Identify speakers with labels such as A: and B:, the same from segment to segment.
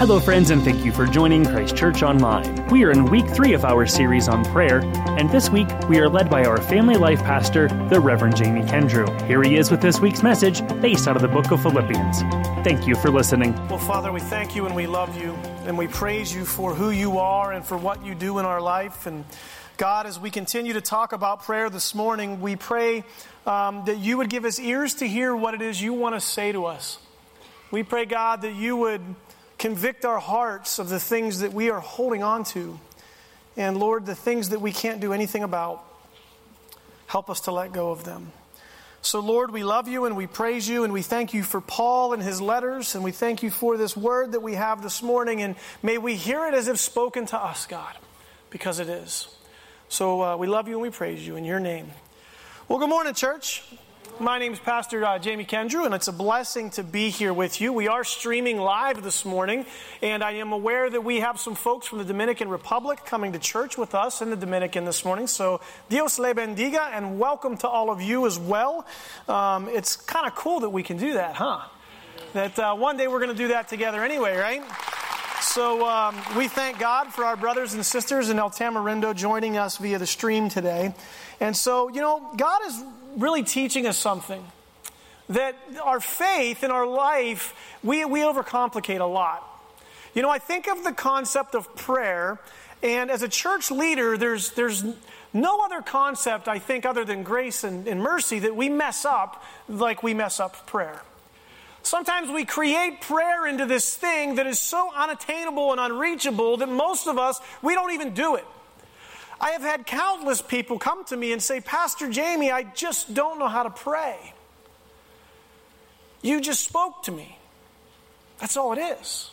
A: Hello, friends, and thank you for joining Christ Church Online. We are in week three of our series on prayer, and this week we are led by our family life pastor, the Reverend Jamie Kendrew. Here he is with this week's message based out of the book of Philippians. Thank you for listening.
B: Well, Father, we thank you and we love you, and we praise you for who you are and for what you do in our life. And God, as we continue to talk about prayer this morning, we pray um, that you would give us ears to hear what it is you want to say to us. We pray, God, that you would convict our hearts of the things that we are holding on to. And Lord, the things that we can't do anything about, help us to let go of them. So, Lord, we love you and we praise you and we thank you for Paul and his letters and we thank you for this word that we have this morning. And may we hear it as if spoken to us, God, because it is. So, uh, we love you and we praise you in your name. Well, good morning, church. My name is Pastor uh, Jamie Kendrew, and it's a blessing to be here with you. We are streaming live this morning, and I am aware that we have some folks from the Dominican Republic coming to church with us in the Dominican this morning. So, Dios le bendiga, and welcome to all of you as well. Um, it's kind of cool that we can do that, huh? That uh, one day we're going to do that together anyway, right? So um, we thank God for our brothers and sisters in El Tamarindo joining us via the stream today. And so, you know, God is really teaching us something that our faith in our life, we, we overcomplicate a lot. You know, I think of the concept of prayer, and as a church leader, there's, there's no other concept, I think, other than grace and, and mercy that we mess up like we mess up prayer. Sometimes we create prayer into this thing that is so unattainable and unreachable that most of us, we don't even do it. I have had countless people come to me and say, Pastor Jamie, I just don't know how to pray. You just spoke to me. That's all it is.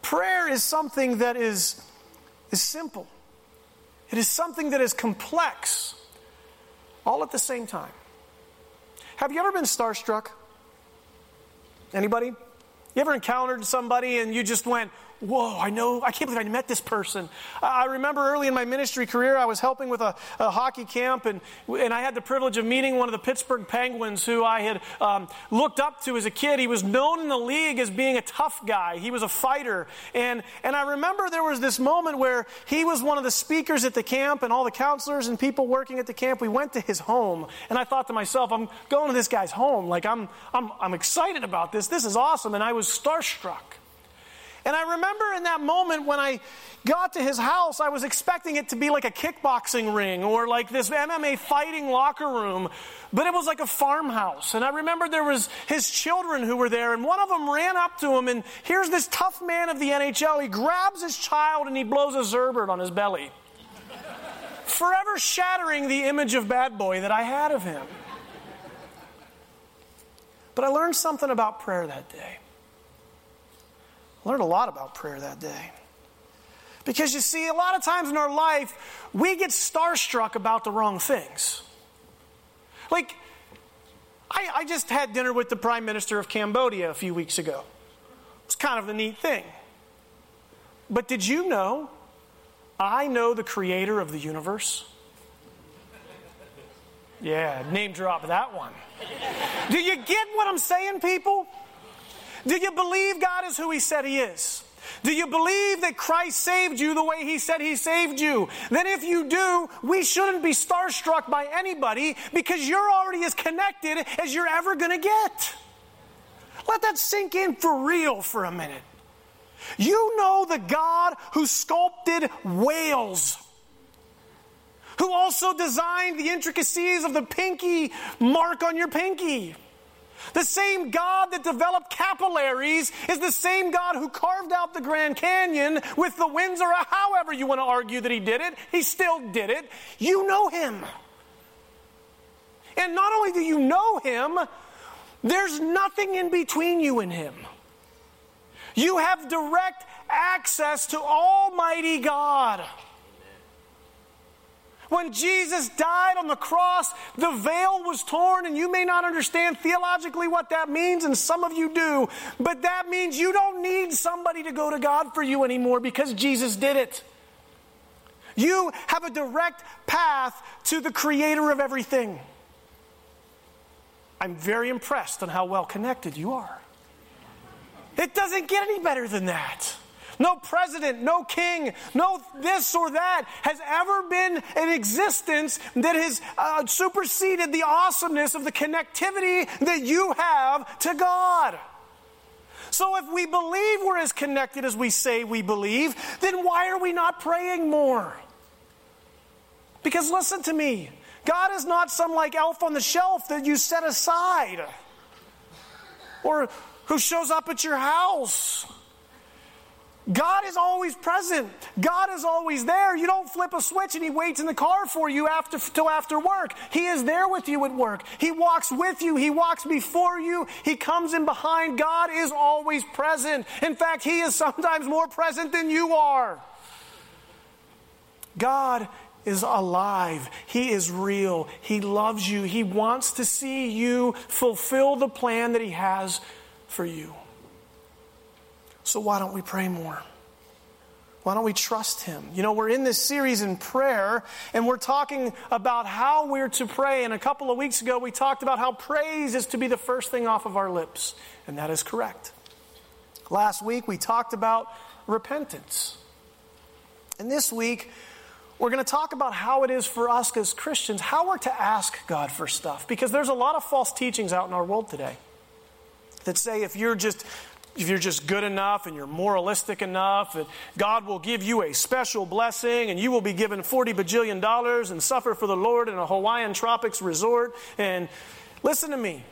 B: Prayer is something that is, is simple, it is something that is complex, all at the same time. Have you ever been starstruck? Anybody? You ever encountered somebody and you just went, whoa, I know, I can't believe I met this person. I remember early in my ministry career, I was helping with a, a hockey camp, and, and I had the privilege of meeting one of the Pittsburgh Penguins who I had um, looked up to as a kid. He was known in the league as being a tough guy, he was a fighter. And, and I remember there was this moment where he was one of the speakers at the camp, and all the counselors and people working at the camp, we went to his home. And I thought to myself, I'm going to this guy's home. Like, I'm, I'm, I'm excited about this. This is awesome. And I was starstruck. And I remember in that moment when I got to his house, I was expecting it to be like a kickboxing ring or like this MMA fighting locker room, but it was like a farmhouse. And I remember there was his children who were there, and one of them ran up to him, and here's this tough man of the NHL. He grabs his child and he blows a Zerbert on his belly, forever shattering the image of bad boy that I had of him. But I learned something about prayer that day learned a lot about prayer that day. Because you see, a lot of times in our life, we get starstruck about the wrong things. Like, I, I, just had dinner with the Prime Minister of Cambodia a few weeks ago. It's kind of a neat thing. But did you know I know the creator of the universe? Yeah, name drop that one. Do you get what I'm saying, people? Do you believe God is who He said He is? Do you believe that Christ saved you the way He said He saved you? Then, if you do, we shouldn't be starstruck by anybody because you're already as connected as you're ever going to get. Let that sink in for real for a minute. You know the God who sculpted whales, who also designed the intricacies of the pinky mark on your pinky. The same God that developed capillaries is the same God who carved out the Grand Canyon with the winds, or however you want to argue that he did it. He still did it. You know him. And not only do you know him, there's nothing in between you and him. You have direct access to Almighty God. When Jesus died on the cross, the veil was torn, and you may not understand theologically what that means, and some of you do, but that means you don't need somebody to go to God for you anymore because Jesus did it. You have a direct path to the creator of everything. I'm very impressed on how well connected you are. It doesn't get any better than that. No president, no king, no this or that has ever been in existence that has uh, superseded the awesomeness of the connectivity that you have to God. So if we believe we're as connected as we say we believe, then why are we not praying more? Because listen to me, God is not some like elf on the shelf that you set aside or who shows up at your house. God is always present. God is always there. You don't flip a switch and He waits in the car for you after till after work. He is there with you at work. He walks with you. He walks before you. He comes in behind. God is always present. In fact, He is sometimes more present than you are. God is alive. He is real. He loves you. He wants to see you fulfill the plan that He has for you. So why don't we pray more? Why don't we trust Him? You know, we're in this series in prayer, and we're talking about how we're to pray. And a couple of weeks ago, we talked about how praise is to be the first thing off of our lips, and that is correct. Last week, we talked about repentance. And this week, we're going to talk about how it is for us as Christians, how we're to ask God for stuff. Because there's a lot of false teachings out in our world today that say if you're just if you're just good enough and you're moralistic enough, that God will give you a special blessing and you will be given 40 bajillion dollars and suffer for the Lord in a Hawaiian tropics resort. And listen to me.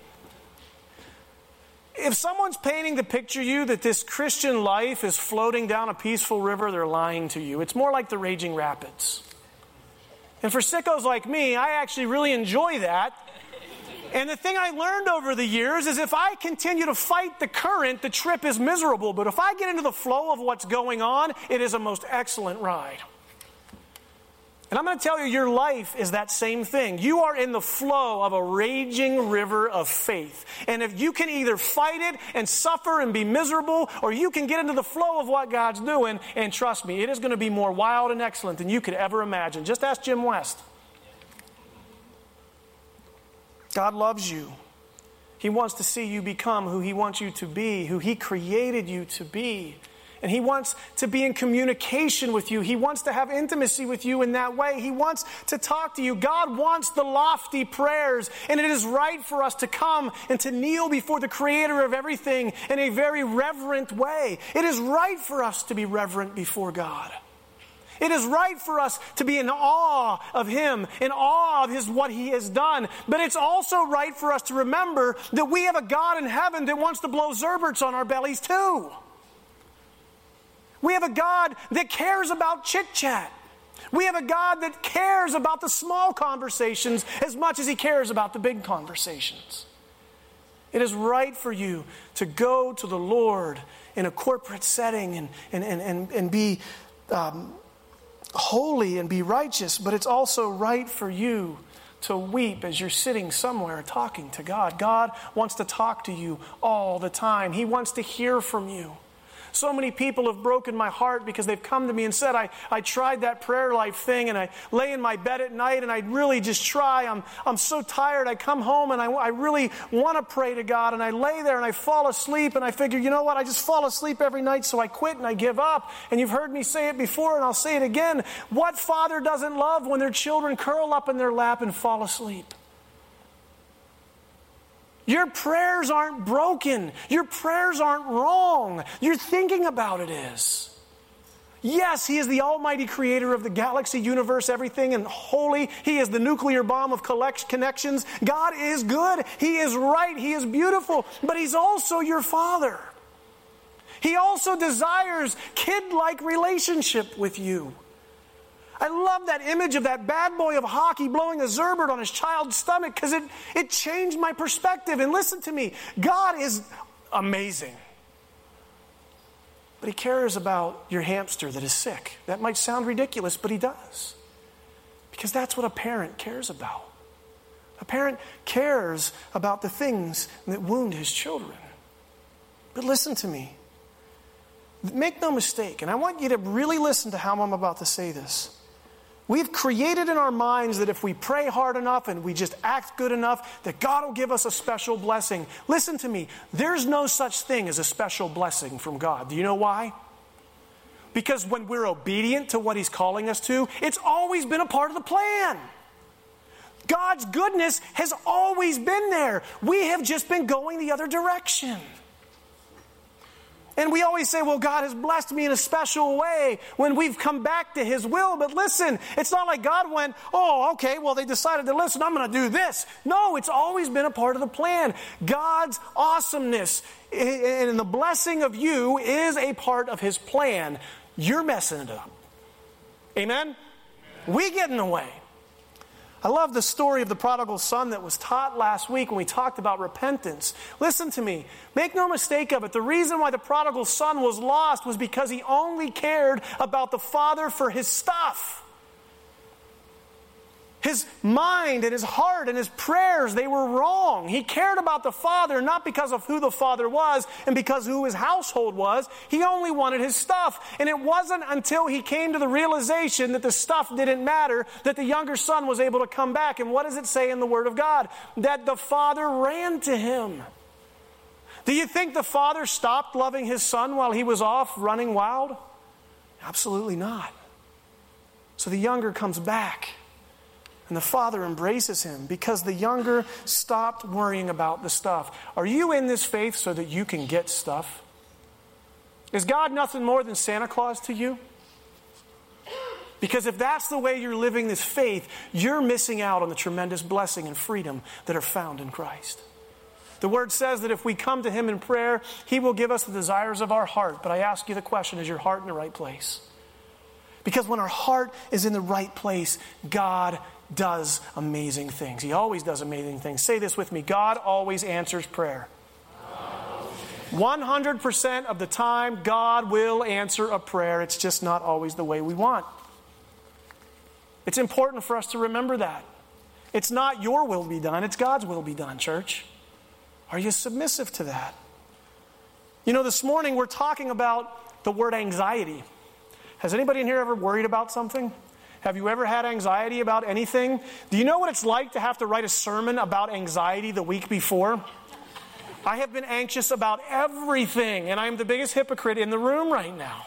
B: If someone's painting the picture you that this Christian life is floating down a peaceful river, they're lying to you. It's more like the raging rapids. And for sickos like me, I actually really enjoy that and the thing I learned over the years is if I continue to fight the current, the trip is miserable. But if I get into the flow of what's going on, it is a most excellent ride. And I'm going to tell you, your life is that same thing. You are in the flow of a raging river of faith. And if you can either fight it and suffer and be miserable, or you can get into the flow of what God's doing, and trust me, it is going to be more wild and excellent than you could ever imagine. Just ask Jim West. God loves you. He wants to see you become who He wants you to be, who He created you to be. And He wants to be in communication with you. He wants to have intimacy with you in that way. He wants to talk to you. God wants the lofty prayers. And it is right for us to come and to kneel before the Creator of everything in a very reverent way. It is right for us to be reverent before God. It is right for us to be in awe of Him, in awe of His what He has done. But it's also right for us to remember that we have a God in heaven that wants to blow zerberts on our bellies too. We have a God that cares about chit chat. We have a God that cares about the small conversations as much as He cares about the big conversations. It is right for you to go to the Lord in a corporate setting and, and, and, and, and be. Um, holy and be righteous, but it's also right for you to weep as you're sitting somewhere talking to God. God wants to talk to you all the time, He wants to hear from you. So many people have broken my heart because they've come to me and said, I, I tried that prayer life thing and I lay in my bed at night and I really just try. I'm, I'm so tired. I come home and I, I really want to pray to God and I lay there and I fall asleep and I figure, you know what? I just fall asleep every night so I quit and I give up. And you've heard me say it before and I'll say it again. What father doesn't love when their children curl up in their lap and fall asleep? Your prayers aren't broken. Your prayers aren't wrong. Your thinking about it is. Yes, He is the Almighty Creator of the galaxy, universe, everything, and holy. He is the nuclear bomb of connections. God is good. He is right. He is beautiful. But He's also your Father. He also desires kid like relationship with you. I love that image of that bad boy of hockey blowing a zerbert on his child's stomach because it, it changed my perspective. And listen to me God is amazing. But he cares about your hamster that is sick. That might sound ridiculous, but he does. Because that's what a parent cares about. A parent cares about the things that wound his children. But listen to me. Make no mistake, and I want you to really listen to how I'm about to say this. We've created in our minds that if we pray hard enough and we just act good enough, that God will give us a special blessing. Listen to me. There's no such thing as a special blessing from God. Do you know why? Because when we're obedient to what He's calling us to, it's always been a part of the plan. God's goodness has always been there. We have just been going the other direction. And we always say, well, God has blessed me in a special way when we've come back to His will. But listen, it's not like God went, oh, okay, well, they decided to listen, I'm going to do this. No, it's always been a part of the plan. God's awesomeness and the blessing of you is a part of His plan. You're messing it up. Amen? We get in the way. I love the story of the prodigal son that was taught last week when we talked about repentance. Listen to me. Make no mistake of it. The reason why the prodigal son was lost was because he only cared about the father for his stuff. His mind and his heart and his prayers, they were wrong. He cared about the Father not because of who the Father was and because who his household was. He only wanted his stuff. And it wasn't until he came to the realization that the stuff didn't matter that the younger son was able to come back. And what does it say in the Word of God? That the Father ran to him. Do you think the Father stopped loving his son while he was off running wild? Absolutely not. So the younger comes back. And the father embraces him because the younger stopped worrying about the stuff. Are you in this faith so that you can get stuff? Is God nothing more than Santa Claus to you? Because if that's the way you're living this faith, you're missing out on the tremendous blessing and freedom that are found in Christ. The word says that if we come to Him in prayer, He will give us the desires of our heart. But I ask you the question is your heart in the right place? Because when our heart is in the right place, God does amazing things. He always does amazing things. Say this with me God always answers prayer. 100% of the time, God will answer a prayer. It's just not always the way we want. It's important for us to remember that. It's not your will be done, it's God's will be done, church. Are you submissive to that? You know, this morning we're talking about the word anxiety. Has anybody in here ever worried about something? Have you ever had anxiety about anything? Do you know what it's like to have to write a sermon about anxiety the week before? I have been anxious about everything, and I'm the biggest hypocrite in the room right now.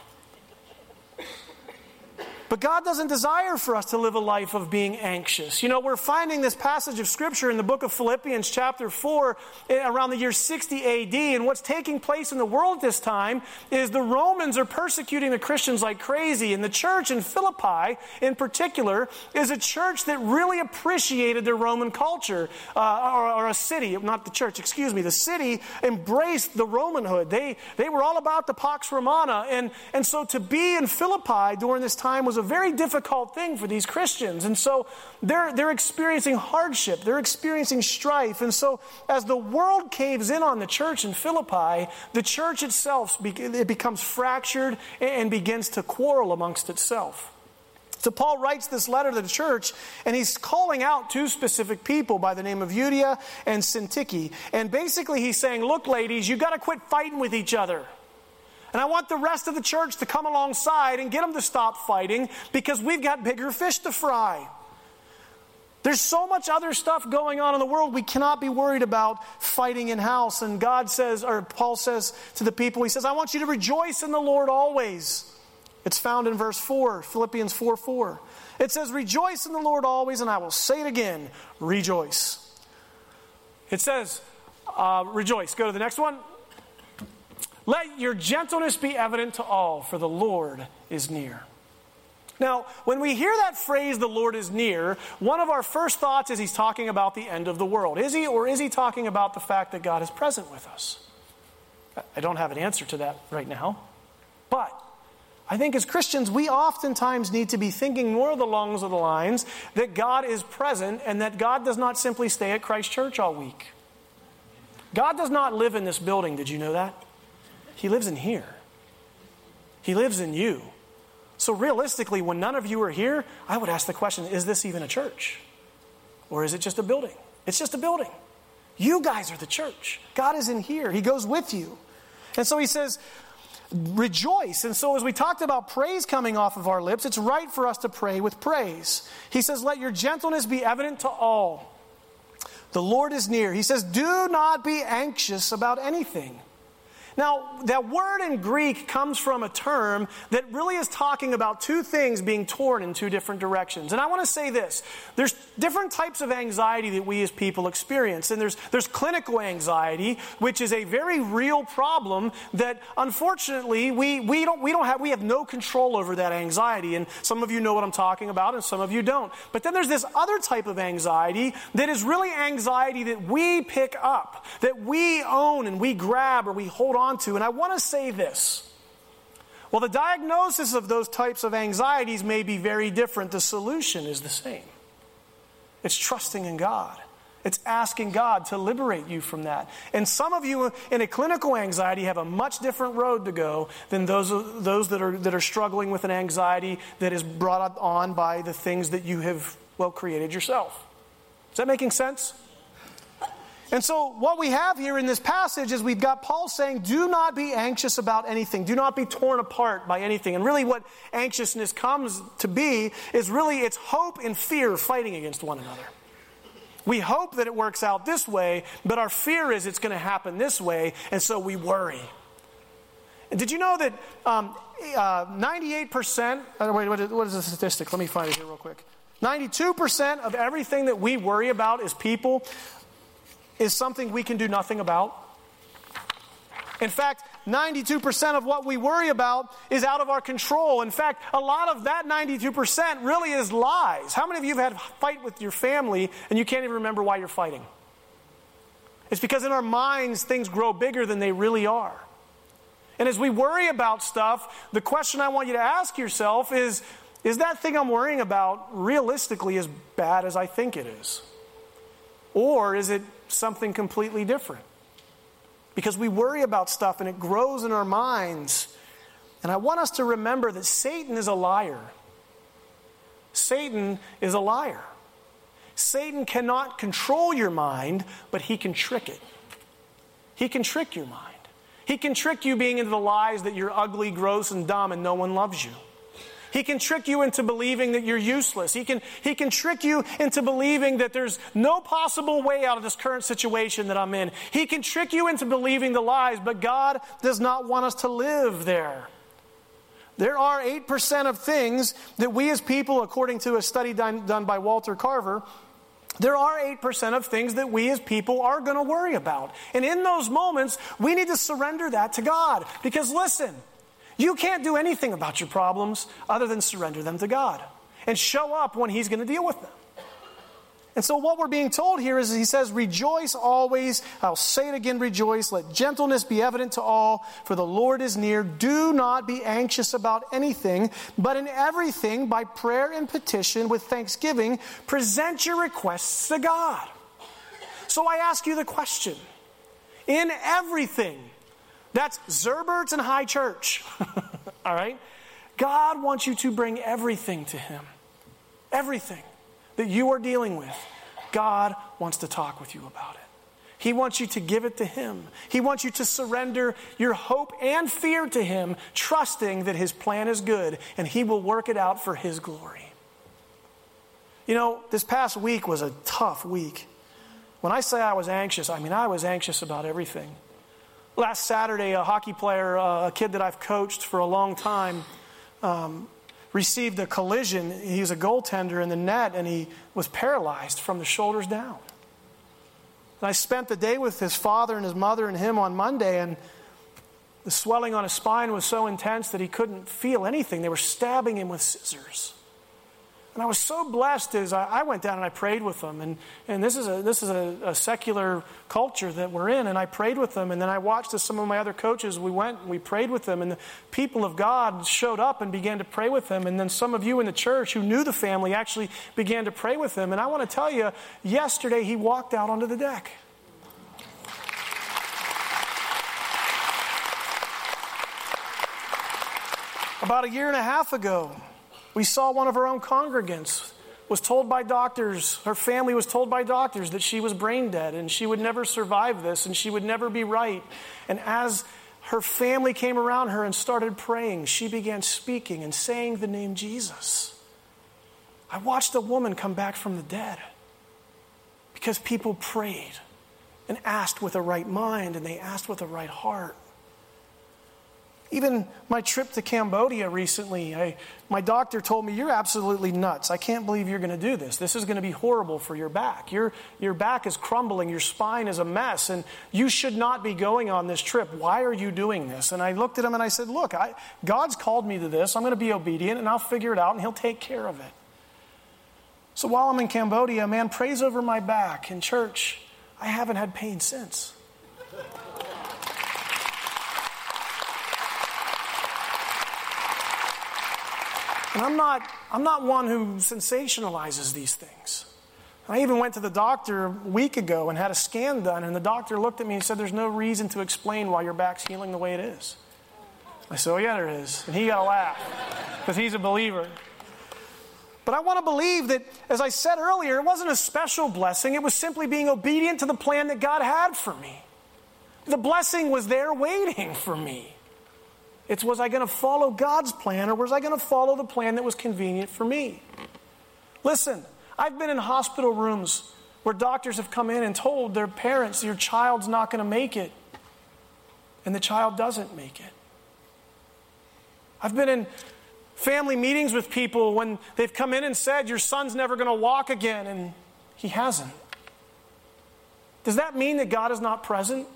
B: But God doesn't desire for us to live a life of being anxious. You know, we're finding this passage of Scripture in the book of Philippians, chapter 4, eh, around the year 60 AD. And what's taking place in the world this time is the Romans are persecuting the Christians like crazy. And the church in Philippi, in particular, is a church that really appreciated their Roman culture, uh, or, or, a city, not the church, excuse me. The city embraced the Romanhood. They, they were all about the Pax Romana. And, and so to be in Philippi during this time was a very difficult thing for these Christians. And so they're, they're experiencing hardship, they're experiencing strife. And so as the world caves in on the church in Philippi, the church itself it becomes fractured and begins to quarrel amongst itself. So Paul writes this letter to the church, and he's calling out two specific people by the name of Euodia and Syntyche. And basically he's saying, look, ladies, you've got to quit fighting with each other. And I want the rest of the church to come alongside and get them to stop fighting because we've got bigger fish to fry. There's so much other stuff going on in the world, we cannot be worried about fighting in house. And God says, or Paul says to the people, He says, I want you to rejoice in the Lord always. It's found in verse 4, Philippians 4 4. It says, Rejoice in the Lord always, and I will say it again, rejoice. It says, uh, Rejoice. Go to the next one. Let your gentleness be evident to all, for the Lord is near. Now, when we hear that phrase, the Lord is near, one of our first thoughts is he's talking about the end of the world. Is he, or is he talking about the fact that God is present with us? I don't have an answer to that right now. But I think as Christians, we oftentimes need to be thinking more along the lines that God is present and that God does not simply stay at Christ Church all week. God does not live in this building. Did you know that? He lives in here. He lives in you. So, realistically, when none of you are here, I would ask the question is this even a church? Or is it just a building? It's just a building. You guys are the church. God is in here, He goes with you. And so He says, rejoice. And so, as we talked about praise coming off of our lips, it's right for us to pray with praise. He says, Let your gentleness be evident to all. The Lord is near. He says, Do not be anxious about anything. Now, that word in Greek comes from a term that really is talking about two things being torn in two different directions. And I want to say this there's different types of anxiety that we as people experience. And there's, there's clinical anxiety, which is a very real problem that unfortunately we, we, don't, we, don't have, we have no control over that anxiety. And some of you know what I'm talking about, and some of you don't. But then there's this other type of anxiety that is really anxiety that we pick up, that we own and we grab or we hold on And I want to say this. Well, the diagnosis of those types of anxieties may be very different. The solution is the same. It's trusting in God. It's asking God to liberate you from that. And some of you in a clinical anxiety have a much different road to go than those, those that, are, that are struggling with an anxiety that is brought on by the things that you have, well, created yourself. Is that making sense? And so, what we have here in this passage is we've got Paul saying, Do not be anxious about anything. Do not be torn apart by anything. And really, what anxiousness comes to be is really it's hope and fear fighting against one another. We hope that it works out this way, but our fear is it's going to happen this way, and so we worry. And did you know that um, uh, 98%, uh, wait, what is, what is the statistic? Let me find it here real quick. 92% of everything that we worry about is people is something we can do nothing about. In fact, 92% of what we worry about is out of our control. In fact, a lot of that 92% really is lies. How many of you have had a fight with your family and you can't even remember why you're fighting? It's because in our minds things grow bigger than they really are. And as we worry about stuff, the question I want you to ask yourself is is that thing I'm worrying about realistically as bad as I think it is? Or is it something completely different. Because we worry about stuff and it grows in our minds. And I want us to remember that Satan is a liar. Satan is a liar. Satan cannot control your mind, but he can trick it. He can trick your mind. He can trick you being into the lies that you're ugly, gross, and dumb and no one loves you. He can trick you into believing that you're useless. He can, he can trick you into believing that there's no possible way out of this current situation that I'm in. He can trick you into believing the lies, but God does not want us to live there. There are 8% of things that we as people, according to a study done, done by Walter Carver, there are 8% of things that we as people are going to worry about. And in those moments, we need to surrender that to God. Because listen, you can't do anything about your problems other than surrender them to God and show up when He's going to deal with them. And so, what we're being told here is He says, Rejoice always. I'll say it again, rejoice. Let gentleness be evident to all, for the Lord is near. Do not be anxious about anything, but in everything, by prayer and petition, with thanksgiving, present your requests to God. So, I ask you the question in everything, that's Zerberts and High Church. All right? God wants you to bring everything to Him. Everything that you are dealing with, God wants to talk with you about it. He wants you to give it to Him. He wants you to surrender your hope and fear to Him, trusting that His plan is good and He will work it out for His glory. You know, this past week was a tough week. When I say I was anxious, I mean I was anxious about everything. Last Saturday, a hockey player, uh, a kid that I've coached for a long time, um, received a collision. He's a goaltender in the net, and he was paralyzed from the shoulders down. And I spent the day with his father and his mother and him on Monday, and the swelling on his spine was so intense that he couldn't feel anything. They were stabbing him with scissors. And I was so blessed as I, I, went down and I prayed with them. And, and this is, a, this is a, a, secular culture that we're in. And I prayed with them. And then I watched as some of my other coaches, we went and we prayed with them. And the people of God showed up and began to pray with them. And then some of you in the church who knew the family actually began to pray with them. And I want to tell you, yesterday he walked out onto the deck. About a year and a half ago, we saw one of our own congregants was told by doctors, her family was told by doctors that she was brain dead and she would never survive this and she would never be right. And as her family came around her and started praying. She began speaking and saying the name Jesus. I watched a woman come back from the dead because people prayed and asked with a right mind and they asked with a right heart. Even my trip to Cambodia recently, I, my doctor told me, You're absolutely nuts. I can't believe you're going to do this. This is going to be horrible for your back. Your, your back is crumbling, your spine is a mess, and you should not be going on this trip. Why are you doing this? And I looked at him and I said, Look, I, God's called me to this. I'm going to be obedient, and I'll figure it out, and He'll take care of it. So while I'm in Cambodia, a man prays over my back in church. I haven't had pain since. And I'm not, I'm not one who sensationalizes these things. I even went to the doctor a week ago and had a scan done, and the doctor looked at me and said, There's no reason to explain why your back's healing the way it is. I said, Oh, yeah, there is. And he got a laugh because he's a believer. But I want to believe that, as I said earlier, it wasn't a special blessing. It was simply being obedient to the plan that God had for me. The blessing was there waiting for me. It's was I going to follow God's plan or was I going to follow the plan that was convenient for me? Listen, I've been in hospital rooms where doctors have come in and told their parents, your child's not going to make it. And the child doesn't make it. I've been in family meetings with people when they've come in and said, Your son's never going to walk again, and he hasn't. Does that mean that God is not present?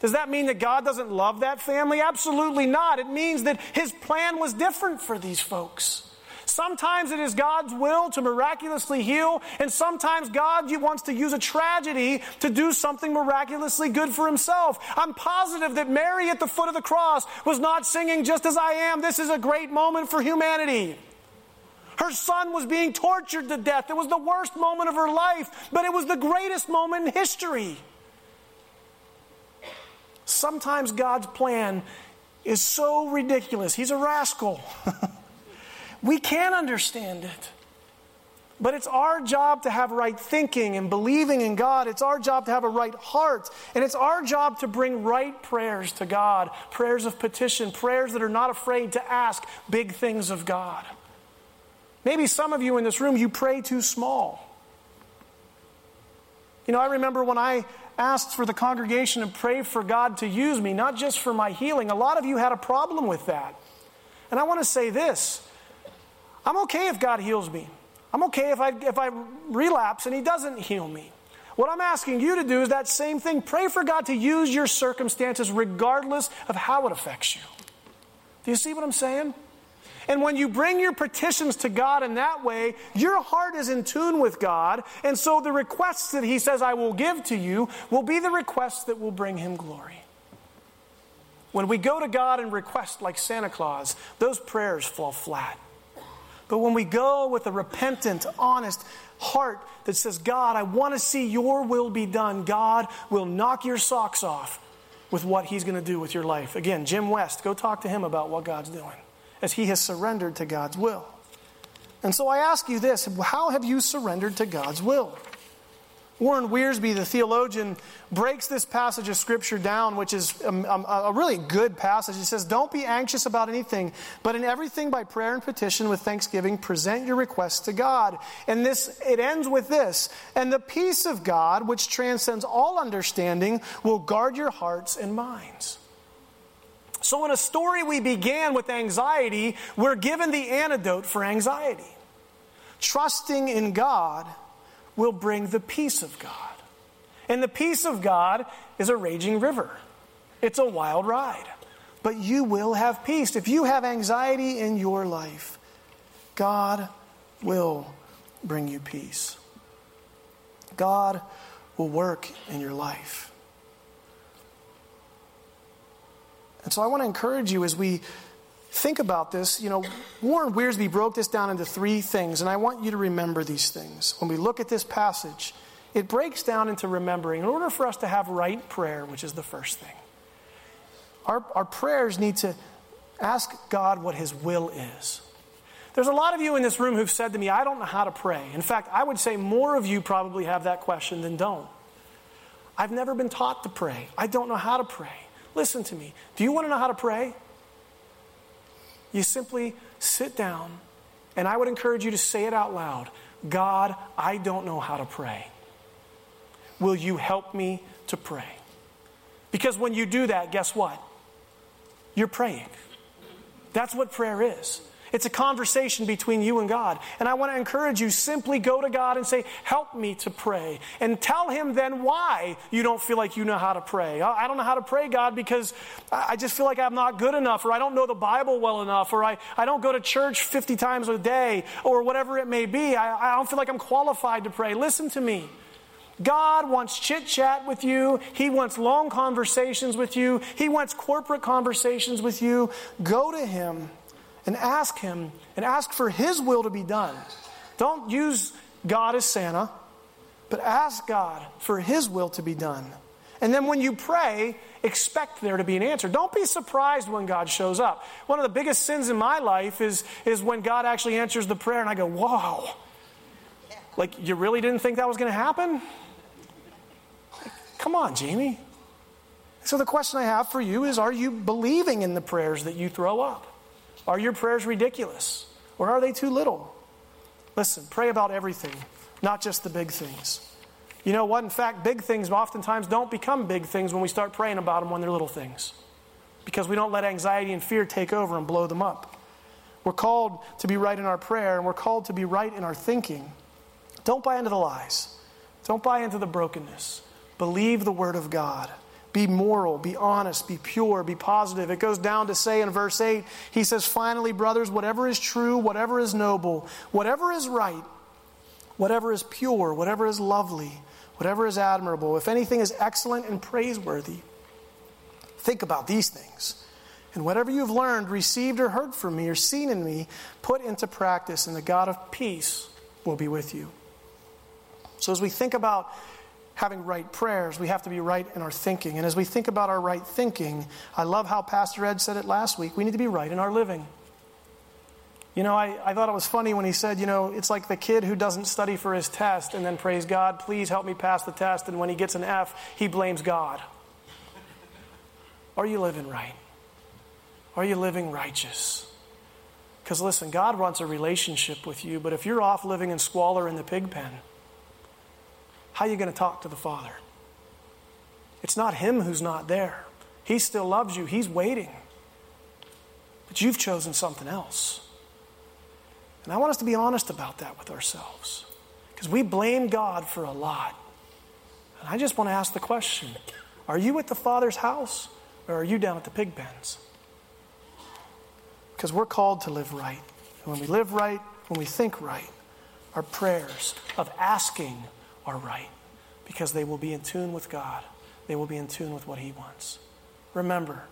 B: Does that mean that God doesn't love that family? Absolutely not. It means that his plan was different for these folks. Sometimes it is God's will to miraculously heal, and sometimes God wants to use a tragedy to do something miraculously good for himself. I'm positive that Mary at the foot of the cross was not singing just as I am. This is a great moment for humanity. Her son was being tortured to death. It was the worst moment of her life, but it was the greatest moment in history. Sometimes God's plan is so ridiculous. He's a rascal. we can't understand it. But it's our job to have right thinking and believing in God. It's our job to have a right heart. And it's our job to bring right prayers to God prayers of petition, prayers that are not afraid to ask big things of God. Maybe some of you in this room, you pray too small. You know, I remember when I asked for the congregation to pray for God to use me, not just for my healing. A lot of you had a problem with that. And I want to say this I'm okay if God heals me. I'm okay if I, if I relapse and He doesn't heal me. What I'm asking you to do is that same thing. Pray for God to use your circumstances regardless of how it affects you. Do you see what I'm saying? And when you bring your petitions to God in that way, your heart is in tune with God. And so the requests that He says, I will give to you, will be the requests that will bring Him glory. When we go to God and request like Santa Claus, those prayers fall flat. But when we go with a repentant, honest heart that says, God, I want to see your will be done, God will knock your socks off with what He's going to do with your life. Again, Jim West, go talk to him about what God's doing as he has surrendered to God's will. And so I ask you this how have you surrendered to God's will? Warren Wiersbe, the theologian, breaks this passage of Scripture down, which is a, a, a, really good passage. He says, Don't be anxious about anything, but in everything by prayer and petition with thanksgiving, present your requests to God. And this, it ends with this And the peace of God, which transcends all understanding, will guard your hearts and minds. So, in a story we began with anxiety, we're given the antidote for anxiety. Trusting in God will bring the peace of God. And the peace of God is a raging river, it's a wild ride. But you will have peace. If you have anxiety in your life, God will bring you peace. God will work in your life. And so I want to encourage you as we think about this. You know, Warren Wiersbe broke this down into three things, and I want you to remember these things. When we look at this passage, it breaks down into remembering. In order for us to have right prayer, which is the first thing, our, our prayers need to ask God what His will is. There's a lot of you in this room who've said to me, I don't know how to pray. In fact, I would say more of you probably have that question than don't. I've never been taught to pray. I don't know how to pray. Listen to me. Do you want to know how to pray? You simply sit down, and I would encourage you to say it out loud God, I don't know how to pray. Will you help me to pray? Because when you do that, guess what? You're praying. That's what prayer is. It's a conversation between you and God. And I want to encourage you simply go to God and say, Help me to pray. And tell Him then why you don't feel like you know how to pray. I don't know how to pray, God, because I just feel like I'm not good enough, or I don't know the Bible well enough, or I, I don't go to church 50 times a day, or whatever it may be. I, I don't feel like I'm qualified to pray. Listen to me. God wants chit chat with you. He wants long conversations with you. He wants corporate conversations with you. Go to Him and ask Him and ask for His will to be done. Don't use God as Santa, but ask God for His will to be done. And then when you pray, expect there to be an answer. Don't be surprised when God shows up. One of the biggest sins in my life is, is when God actually answers the prayer and I go, wow. Like, you really didn't think that was going to happen? Come on, Jamie. So the question I have for you is Are you believing in the prayers that you throw up? Are your prayers ridiculous? Or are they too little? Listen, pray about everything, not just the big things. You know what? In fact, big things oftentimes don't become big things when we start praying about them when they're little things. Because we don't let anxiety and fear take over and blow them up. We're called to be right in our prayer, and we're called to be right in our thinking. Don't buy into the lies, don't buy into the brokenness. Believe the Word of God. Be moral, be honest, be pure, be positive. It goes down to say in verse 8, he says, Finally, brothers, whatever is true, whatever is noble, whatever is right, whatever is pure, whatever is lovely, whatever is admirable, if anything is excellent and praiseworthy, think about these things. And whatever you've learned, received, or heard from me, or seen in me, put into practice, and the God of peace will be with you. So, as we think about having right prayers, we have to be right in our thinking. And as we think about our right thinking, I love how Pastor Ed said it last week. We need to be right in our living. You know, I, I thought it was funny when he said, you know, it's like the kid who doesn't study for his test and then prays God, please help me pass the test. And when he gets an F, he blames God. Are you living right? Are you living righteous? Because listen, God wants a relationship with you, but if you're off living in squalor in the pig pen, how are you going to talk to the Father? It's not Him who's not there. He still loves you, He's waiting. But you've chosen something else. And I want us to be honest about that with ourselves. Because we blame God for a lot. And I just want to ask the question Are you at the Father's house or are you down at the pig pens? Because we're called to live right. And when we live right, when we think right, our prayers of asking are right because they will be in tune with God. They will be in tune with what He wants. Remember,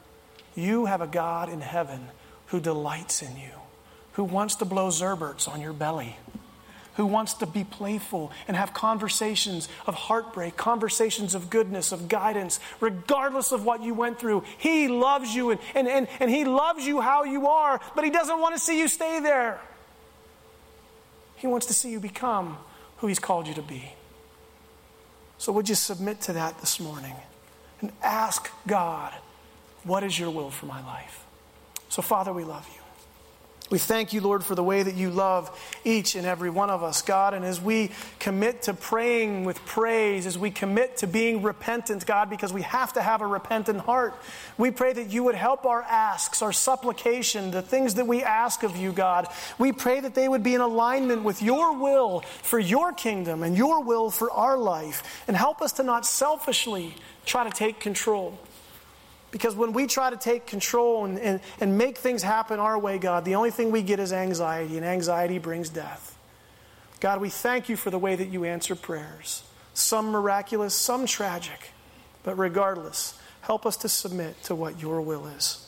B: you have a God in heaven who delights in you, who wants to blow zerberts on your belly, who wants to be playful and have conversations of heartbreak, conversations of goodness, of guidance, regardless of what you went through. He loves you and, and, and, and He loves you how you are, but He doesn't want to see you stay there. He wants to see you become who He's called you to be. So, would you submit to that this morning and ask God, what is your will for my life? So, Father, we love you. We thank you, Lord, for the way that you love each and every one of us, God. And as we commit to praying with praise, as we commit to being repentant, God, because we have to have a repentant heart, we pray that you would help our asks, our supplication, the things that we ask of you, God. We pray that they would be in alignment with your will for your kingdom and your will for our life. And help us to not selfishly try to take control. Because when we try to take control and, and, and make things happen our way, God, the only thing we get is anxiety, and anxiety brings death. God, we thank you for the way that you answer prayers. Some miraculous, some tragic. But regardless, help us to submit to what your will is.